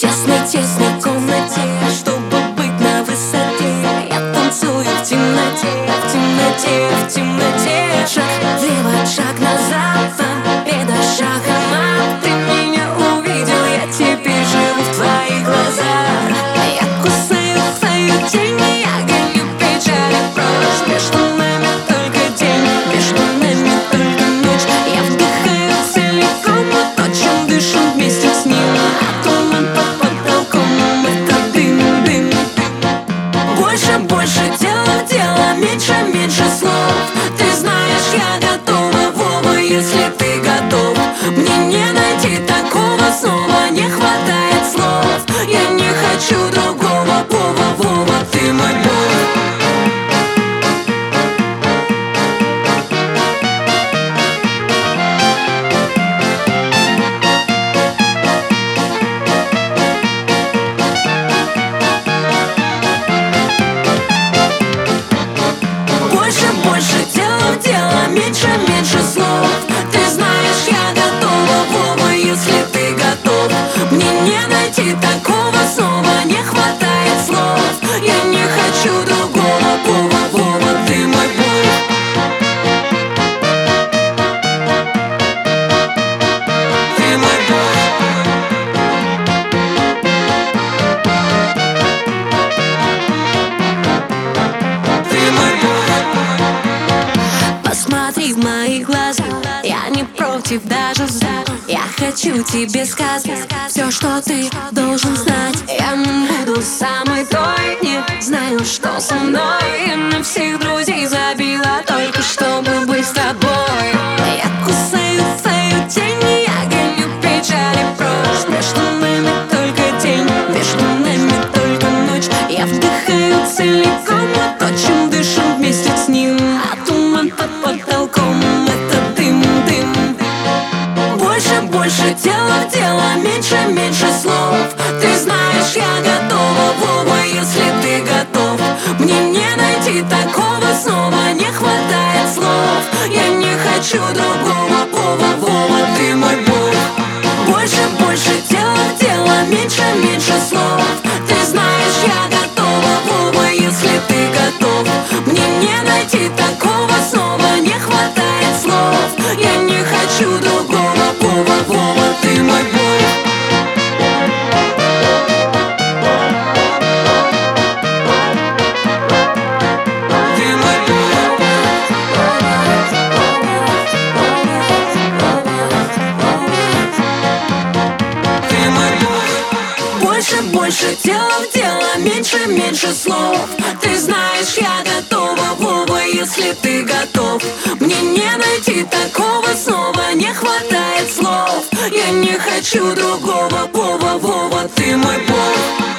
тесной, тесной комнате Чтобы быть на высоте. Я танцую в темноте, в темноте, в темноте. больше дела, дела, меньше, меньше слов. Ты знаешь, я готова, Вова, если ты готов. Мне не найти такого снова не хватает. 别沉默。Смотри в мои глаза. Я не против, даже за. Я хочу тебе сказать Все, что ты должен знать. Я не буду самой той. Не знаю, что со мной. Я на всех друзей забила меньше, меньше слов. меньше, меньше слов. Ты знаешь, я готова, Вова, если ты готов. Мне не найти такого снова, не хватает слов. Я не хочу другого, Вова, Вова, ты мой бог.